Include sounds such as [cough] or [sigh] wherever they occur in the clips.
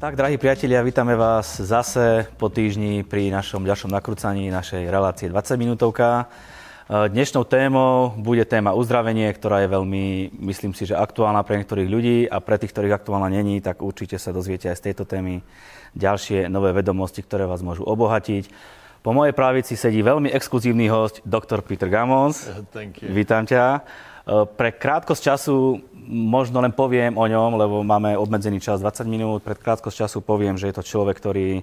Tak, drahí priatelia, vítame vás zase po týždni pri našom ďalšom nakrúcaní našej relácie 20 minútovka. E, dnešnou témou bude téma uzdravenie, ktorá je veľmi, myslím si, že aktuálna pre niektorých ľudí a pre tých, ktorých aktuálna není, tak určite sa dozviete aj z tejto témy ďalšie nové vedomosti, ktoré vás môžu obohatiť. Po mojej pravici sedí veľmi exkluzívny host, doktor Peter Gamons. Vítam ťa. E, pre krátkosť času možno len poviem o ňom, lebo máme obmedzený čas 20 minút. Pred krátkosť času poviem, že je to človek, ktorý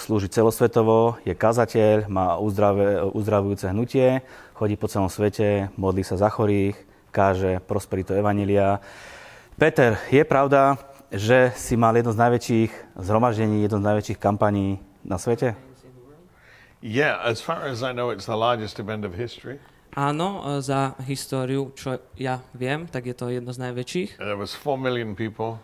slúži celosvetovo, je kazateľ, má uzdrave, uzdravujúce hnutie, chodí po celom svete, modlí sa za chorých, káže prosperitu Evanília. Peter, je pravda, že si mal jedno z najväčších zhromaždení, jedno z najväčších kampaní na svete? Yeah, as far as I know, it's the largest event of history. Áno, e, za históriu, čo ja viem, tak je to jedno z najväčších. There was 4 million people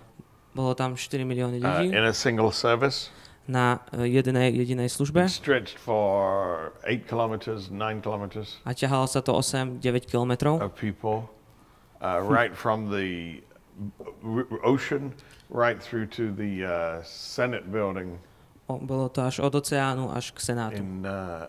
Bolo tam 4 milióny uh, ľudí in a single service. na e, jednej jedinej službe It stretched for 8 kilometers, 9 kilometers a ťahalo sa to 8-9 kilometrov of people, uh, right from the ocean right through to the uh, Senate building O, Bolo to až od oceánu až k Senátu. in uh,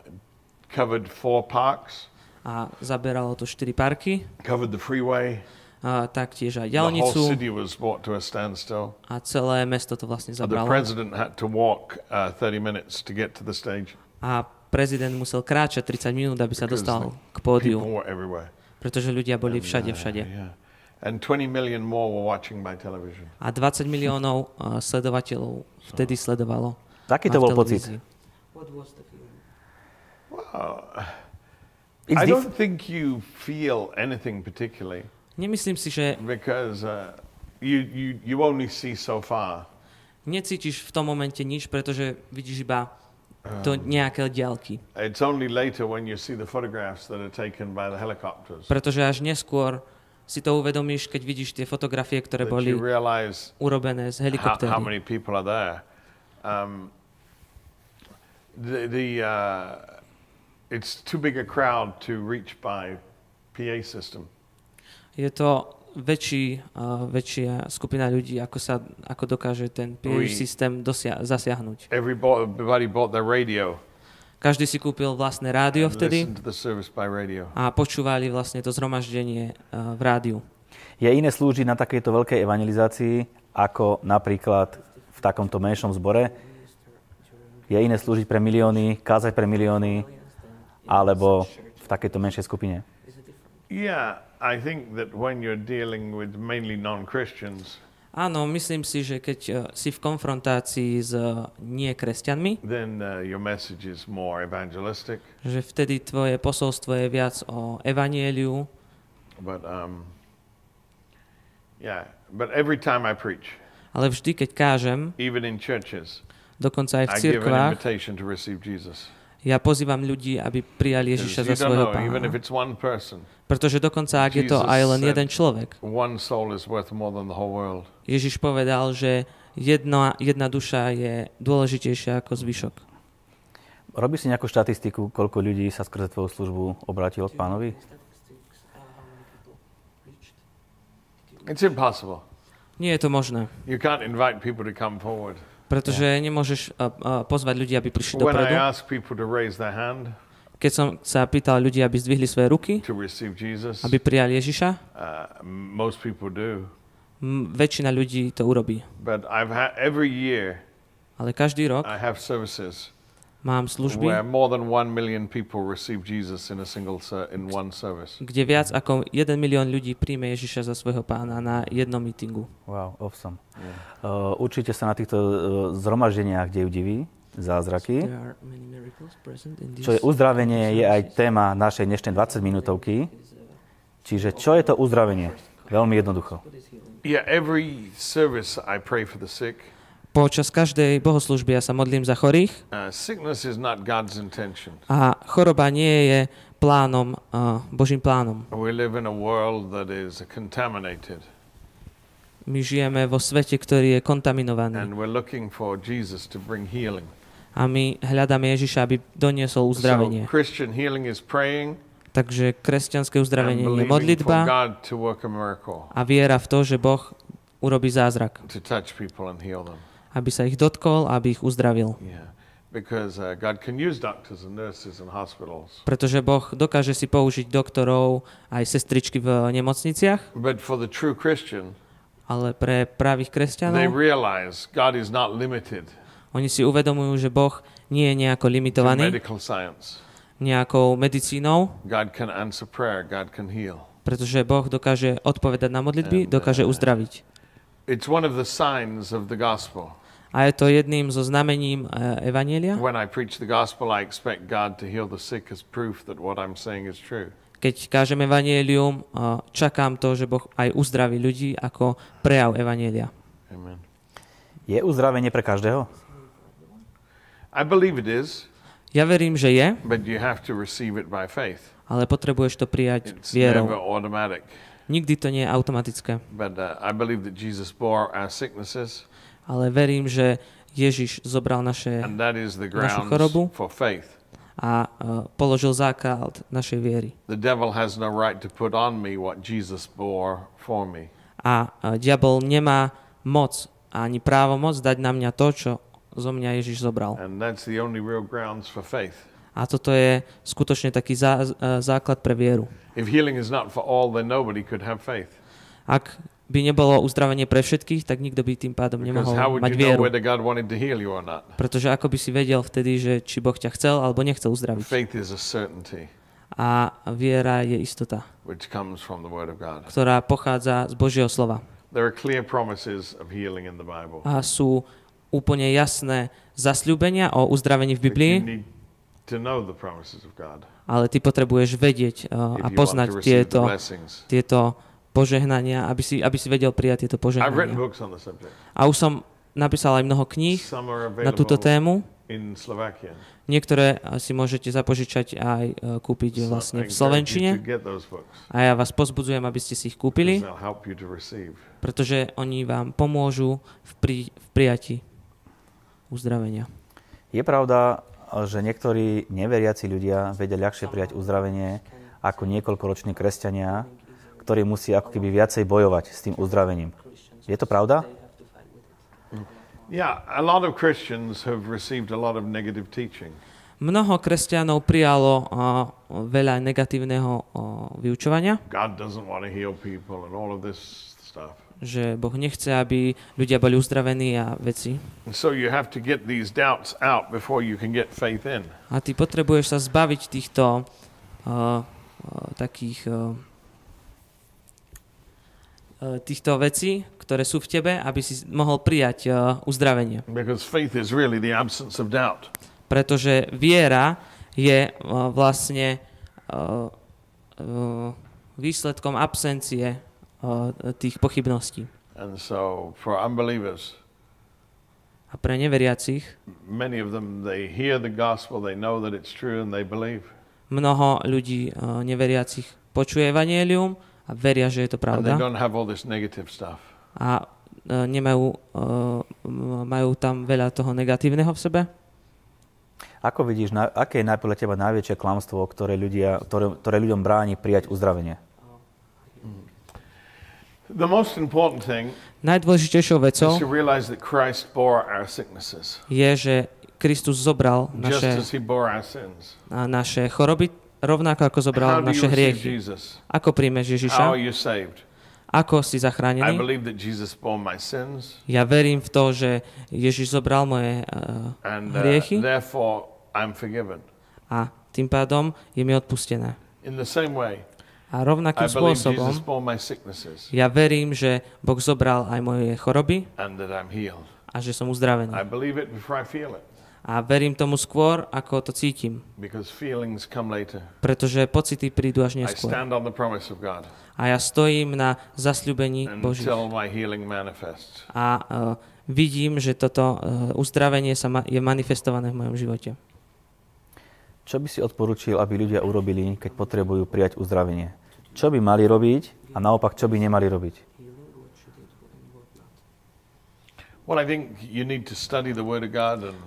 covered four parks, A zaberalo to 4 parky, covered the freeway. a taktiež aj The whole diálnicu city was brought to a standstill. a celé mesto to vlastne The zabralo. president had to walk uh, 30 minutes to get to the stage. A prezident musel kráčať 30 minút, aby sa dostal k pódiu, pretože ľudia boli všade, uh, všade. yeah. And 20 million more were watching by television. A 20 miliónov a, sledovateľov vtedy sledovalo. Taký to bol pocit. televízii. Wow. It's I don't think you feel anything particularly Nemyslím si, že because uh, you, you, you only see so far. necítiš v tom momente nič, pretože vidíš iba to nejaké diaľky. It's only later when you see the photographs that are taken by the helicopters Pretože až neskôr si to uvedomíš, keď vidíš tie fotografie, ktoré that boli urobené z how, how helikoptéry. many people are there. Um, the the uh, it's too big a crowd to reach by PA system. Je to väčší, uh, väčšia skupina ľudí, ako, sa, ako dokáže ten PA systém dosia- zasiahnuť. Everybody bought their radio Každý si kúpil vlastné rádio vtedy listened to the service by radio. a počúvali vlastne to zhromaždenie uh, v rádiu. Je iné slúžiť na takejto veľkej evangelizácii, ako napríklad v takomto menšom zbore? Je iné slúžiť pre milióny, kázať pre milióny, alebo v takejto menšej skupine? Yeah, I think that when you're dealing with mainly non-Christians, Áno, myslím si, že keď uh, si v konfrontácii s uh, nie-kresťanmi, then uh, your message is more evangelistic. že vtedy tvoje posolstvo je viac o evanieliu, But um, yeah, but every time I preach, ale vždy, keď kážem, even in churches, dokonca aj v cirkvách, ja pozývam ľudí, aby prijali Ježiša za svojho pána. Pretože dokonca, ak je to aj len jeden človek. Ježiš povedal, že jedna, jedna duša je dôležitejšia ako zvyšok. Robíš si nejakú štatistiku, koľko ľudí sa skrze tvoju službu obrátilo k pánovi? It's impossible. Nie je to možné, You can't invite people to come forward. Pretože nemôžeš uh, uh, pozvať ľudí, aby prišli When I dopredu. ask people to raise their hand Keď som sa pýtal ľudí, aby zdvihli svoje ruky, Jesus, aby prijali Ježiša, uh, m- väčšina ľudí to urobí. But I've had every year Ale každý rok I have services mám where služby, more than one million people receive Jesus in a single ser- in one service. kde viac ako 1 milión ľudí príjme Ježiša za svojho pána na jednom mítingu. Wow, awesome. Yeah. Uh, určite sa na týchto uh, zhromaždeniach dejú divy, zázraky. Čo je uzdravenie, je aj téma našej dnešnej 20 minútovky. Čiže čo je to uzdravenie? Veľmi jednoducho. Yeah, every service I pray for the sick. Počas každej bohoslužby ja sa modlím za chorých. Uh, a choroba nie je plánom, uh, Božím plánom. My žijeme vo svete, ktorý je kontaminovaný. A my hľadáme Ježiša, aby doniesol So uzdravenie. Takže kresťanské uzdravenie je modlitba a viera v to, že Boh urobí zázrak aby sa ich dotkol, aby ich uzdravil. Yeah. Because uh, God can use doctors and nurses in hospitals. Pretože Boh dokáže si použiť doktorov aj sestričky v nemocniciach, But for the true Christian, ale pre pravých they kresťanov, realize God is not limited oni si uvedomujú, že Boh nie je nejako to limitovaný nejakou medicínou, God can answer prayer, God can heal. pretože Boh dokáže odpovedať na modlitby, dokáže uh, uzdraviť. It's one of the signs of the gospel. A je to jedným zo znamením e, Evanielia. When I preach the gospel, I expect God to heal the sick as proof that what I'm saying is true. Keď kážem Evanielium, e, čakám to, že Boh aj uzdraví ľudí ako prejav Evanielia. Amen. Je uzdravenie pre každého? I believe it is, Ja verím, že je, but you have to receive it by faith. ale potrebuješ to prijať It's never vierou. automatic. Nikdy to nie je automatické. But uh, I believe that Jesus bore our sicknesses, Ale verím, že Ježiš zobral naše and that is the Našu chorobu. for faith. a e, položil základ našej viery. The devil has no right to put on me what Jesus bore for me. A e, diabol nemá moc ani právo moc dať na mňa to, čo zo mňa Ježiš zobral. And that's the only real grounds for faith. A toto je skutočne taký zá, e, základ pre vieru. If healing is not for all, then nobody could have faith. Ak by nebolo uzdravenie pre všetkých, tak nikto by tým pádom nemohol mať vieru. Pretože ako by si vedel vtedy, že či Boh ťa chcel alebo nechcel uzdraviť. A viera je istota, which comes from the Word of God. ktorá pochádza z Božieho slova. There are clear promises of healing in the Bible. A sú úplne jasné zasľúbenia o uzdravení v Biblii, to know the promises of God ale ty potrebuješ vedieť uh, a poznať tieto, blessings. tieto požehnania, aby si, aby si vedel prijať tieto požehnania. A už som napísal aj mnoho kníh na túto tému. Niektoré uh, si môžete zapožičať aj uh, kúpiť vlastne v Slovenčine. A ja vás pozbudzujem, aby ste si ich kúpili, pretože oni vám pomôžu v, pri, v prijatí uzdravenia. Je pravda, že niektorí neveriaci ľudia vedia ľahšie prijať uzdravenie ako niekoľkoroční kresťania, ktorí musí ako keby viacej bojovať s tým uzdravením. Je to pravda? Yeah, a lot of Christians have received a lot of negative teaching. Mnoho kresťanov prijalo uh, veľa negatívneho uh, vyučovania, God doesn't want to heal people and all of this stuff. že Boh nechce, aby ľudia boli uzdravení a veci. And so you have to get these doubts out before you can get faith in. A ty potrebuješ sa zbaviť týchto uh, uh, takých uh, uh, týchto vecí, ktoré sú v tebe, aby si mohol prijať uh, uzdravenie. Because faith is really the absence of doubt. Pretože viera je uh, vlastne uh, uh, výsledkom absencie tých pochybností. And so for unbelievers, A pre neveriacich many of them, they hear the gospel, they know that it's true, and they believe. mnoho ľudí uh, neveriacich počuje evanielium a veria, že je to And they pravda. don't have all this negative stuff. a e, nemajú, m- majú tam veľa toho negatívneho v sebe. Ako vidíš, na, aké je naj- podľa teba najväčšie klamstvo, ktoré, ľudia, ktoré, ktoré ľuďom bráni prijať uzdravenie? The most important thing Najdôležitejšou vecou is to realize that Christ bore our sicknesses, je, že Kristus zobral just naše, as he bore our sins. a naše choroby, rovnako ako zobral naše hriechy. Jesus? Ako príjmeš How are Ježiša? you saved? Ako si I zachránený? believe that Jesus bore my sins, Ja verím v to, že Ježiš zobral moje uh, hriechy a tým pádom je mi odpustené. In the same way, A rovnakým spôsobom ja verím, že Boh zobral aj moje choroby a že som uzdravený. A verím tomu skôr, ako to cítim. Pretože pocity prídu až neskôr. A ja stojím na zasľúbení Božích. A uh, vidím, že toto uh, uzdravenie sa ma- je manifestované v mojom živote. Čo by si odporučil, aby ľudia urobili, keď potrebujú prijať uzdravenie? Čo by mali robiť a naopak, čo by nemali robiť? Well, I think you need to study the Word of God and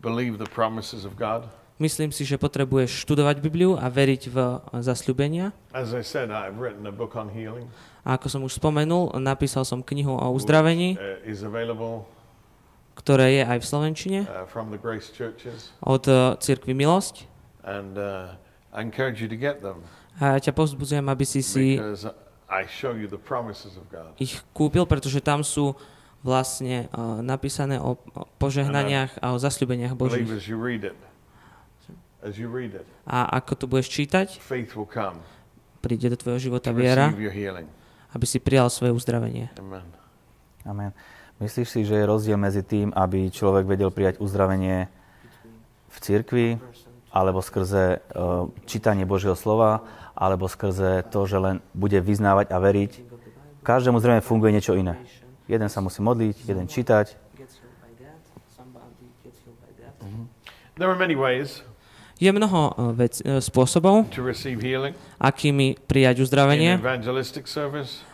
believe the promises of God. Myslím si, že potrebuješ študovať Bibliu a veriť v zasľúbenia. As I said, I've written a book on healing. A ako som už spomenul, napísal som knihu o uzdravení, which, uh, is available ktoré je aj v Slovenčine uh, from the Grace Churches, od uh, Milosť. and uh, I encourage you to get them A ja ťa povzbudzujem, aby si si because I show you the promises of God. ich kúpil, pretože tam sú vlastne uh, napísané o, o požehnaniach a o zasľubeniach Božích. as you read it. As you read it, A ako to budeš čítať, faith will come príde do tvojho života viera, aby si prijal svoje uzdravenie. Amen. Amen. Myslíš si, že je rozdiel medzi tým, aby človek vedel prijať uzdravenie v cirkvi, alebo skrze uh, čítanie Božieho slova, alebo skrze to, že len bude vyznávať a veriť. Každému zrejme funguje niečo iné. Jeden sa musí modliť, jeden čítať. There are many ways Je mnoho uh, vec, uh, spôsobov, akými prijať uzdravenie,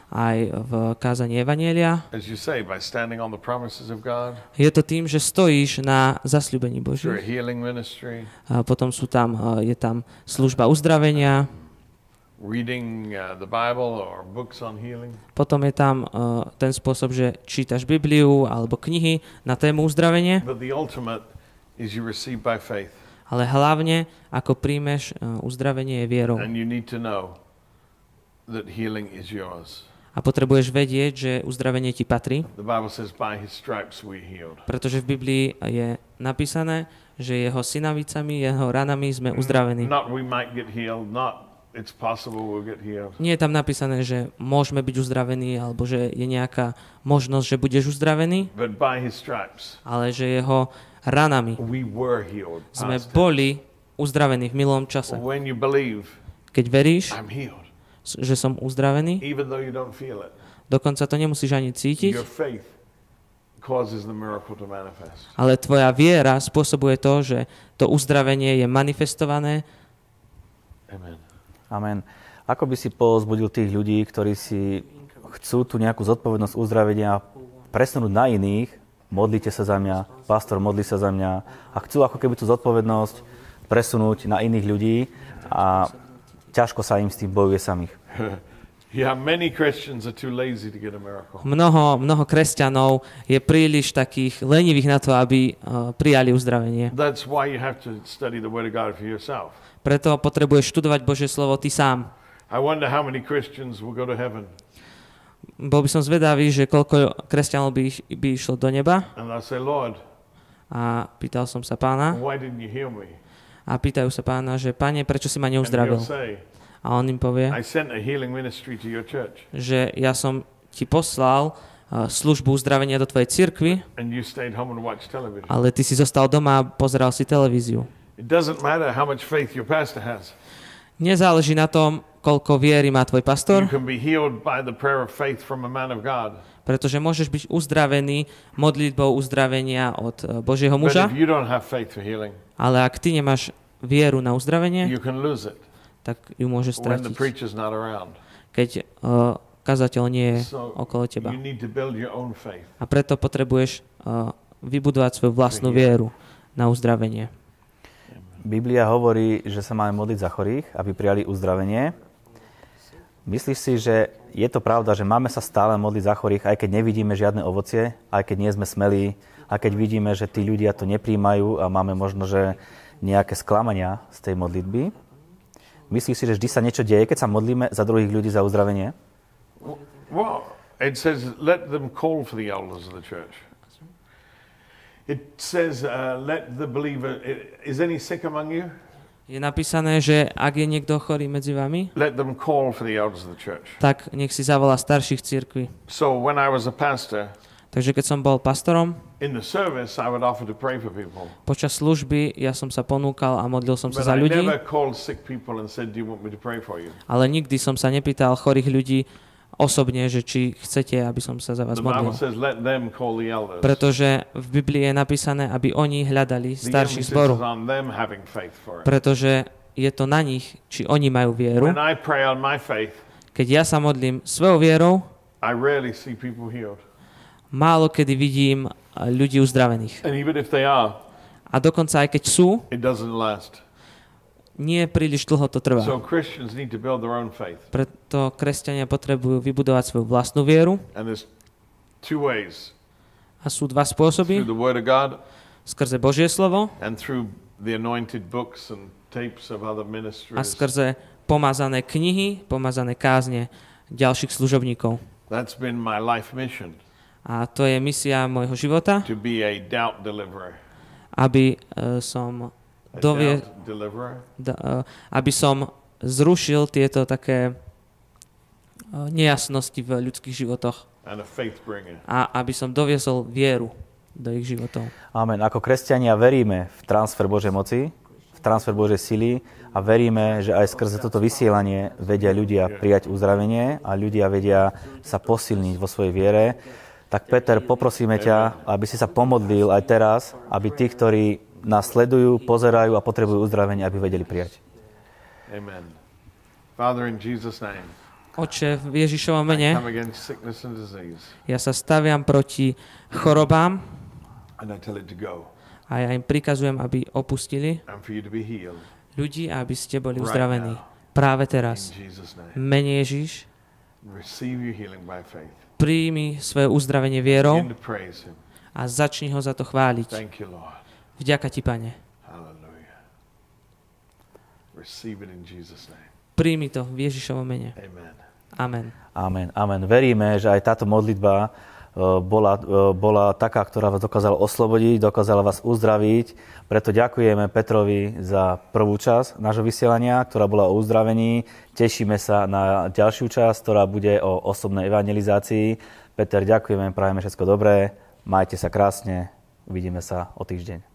aj v kázaní Evanielia. say, Je to tým, že stojíš na a Božích. A potom sú tam, uh, je tam služba uzdravenia, reading uh, the Bible or books on healing. potom je tam uh, ten spôsob, že čítaš Bibliu alebo knihy na tému uzdravenie, But the ultimate is you receive by faith. Ale hlavne, ako príjmeš uh, uzdravenie je vierou. And you need to know that healing is yours. A potrebuješ vedieť, že uzdravenie ti patrí, says, pretože v Biblii je napísané, že jeho synavicami, jeho ranami sme uzdravení. Healed, not we'll. Nie je tam napísané, že môžeme byť uzdravení, alebo že je nejaká možnosť, že budeš uzdravený, ale že jeho ranami sme boli uzdravení v milom čase. Keď veríš, že som uzdravený, dokonca to nemusíš ani cítiť, ale tvoja viera spôsobuje to, že to uzdravenie je manifestované. Amen. Amen. Ako by si pozbudil tých ľudí, ktorí si chcú tú nejakú zodpovednosť uzdravenia presunúť na iných, modlite sa za mňa, pastor modlí sa za mňa a chcú ako keby tú zodpovednosť presunúť na iných ľudí a ťažko sa im s tým bojuje samých. [laughs] Yeah, many Christians are too lazy to get a miracle. Mnoho, mnoho kresťanov je príliš takých lenivých na to, aby uh, prijali uzdravenie. That's why you have to study the Word of God for yourself. Preto potrebuješ študovať Božie slovo ty sám. I wonder how many Christians will go to heaven Bol by som zvedavý, že koľko kresťanov by, iš- by išlo do neba Lord, a pýtal som sa pána a pýtajú sa pána, že pane, prečo si ma neuzdravil? say, A on im povie, že ja som ti poslal uh, službu uzdravenia do tvojej cirkvi, ale ty si zostal doma a pozeral si televíziu. It doesn't matter how much faith your pastor has. Nezáleží na tom, koľko viery má tvoj pastor, pretože môžeš byť uzdravený modlitbou uzdravenia od uh, Božieho muža, ale ak ty nemáš vieru na uzdravenie, tak ju môžeš stratiť, keď uh, kazateľ nie je okolo teba. A preto potrebuješ uh, vybudovať svoju vlastnú vieru na uzdravenie. Biblia hovorí, že sa máme modliť za chorých, aby prijali uzdravenie. Myslíš si, že je to pravda, že máme sa stále modliť za chorých, aj keď nevidíme žiadne ovocie, aj keď nie sme smelí, aj keď vidíme, že tí ľudia to nepríjmajú a máme možno, že nejaké sklamania z tej modlitby? Myslíš si, že vždy sa niečo deje, keď sa modlíme za druhých ľudí za uzdravenie? Well, it says, let them call for the elders of the church. It says, uh, let the believer, is any sick among you? Je napísané, že ak je niekto chorý medzi vami, Let them call for the elders of the church. tak nech si zavolá starších církví. So when I was a pastor, Takže keď som bol pastorom, in the service, I would offer to pray for people. počas služby ja som sa ponúkal a modlil som sa But za I ľudí, never called sick people and said, do you want me to pray for you? ale nikdy som sa nepýtal chorých ľudí osobne, že či chcete, aby som sa za vás modlil. Pretože v Biblii je napísané, aby oni hľadali starších zboru. Pretože je to na nich, či oni majú vieru. Keď ja sa modlím svojou vierou, málo kedy vidím eh, ľudí uzdravených. A dokonca aj keď sú. Nie príliš dlho to trvá. So. Preto kresťania potrebujú vybudovať svoju vlastnú vieru. A sú dva spôsoby. Skrze Božie slovo a skrze pomazané knihy, pomazané kázne ďalších služobníkov. A to je misia môjho života, aby e, som dovie, doubt deliverer. d- e, aby som zrušil tieto také e, nejasnosti v ľudských životoch a aby som doviesol vieru do ich životov. Amen. Ako kresťania veríme v transfer Božej moci, v transfer Božej sily a veríme, že aj skrze toto vysielanie vedia ľudia prijať uzdravenie a ľudia vedia sa posilniť vo svojej viere. Tak Peter, poprosíme ťa, aby si sa pomodlil aj teraz, aby tí, ktorí nás sledujú, pozerajú a potrebujú uzdravenie, aby vedeli prijať. Amen. Father, in Jesus' name, Oče, v Ježišovom mene, ja sa staviam proti chorobám a ja im prikazujem, aby opustili ľudí a aby ste boli uzdravení. Práve teraz. Mene Ježiš, príjmi svoje uzdravenie vierou a začni ho za to chváliť. Vďaka ti, Pane. Príjmi to v Ježišovom mene. Amen. Amen. Amen, amen. Veríme, že aj táto modlitba e, bola, e, bola taká, ktorá vás dokázala oslobodiť, dokázala vás uzdraviť. Preto ďakujeme Petrovi za prvú časť nášho vysielania, ktorá bola o uzdravení. Tešíme sa na ďalšiu časť, ktorá bude o osobnej evangelizácii. Peter, ďakujeme, prajeme všetko dobré. Majte sa krásne. Uvidíme sa o týždeň.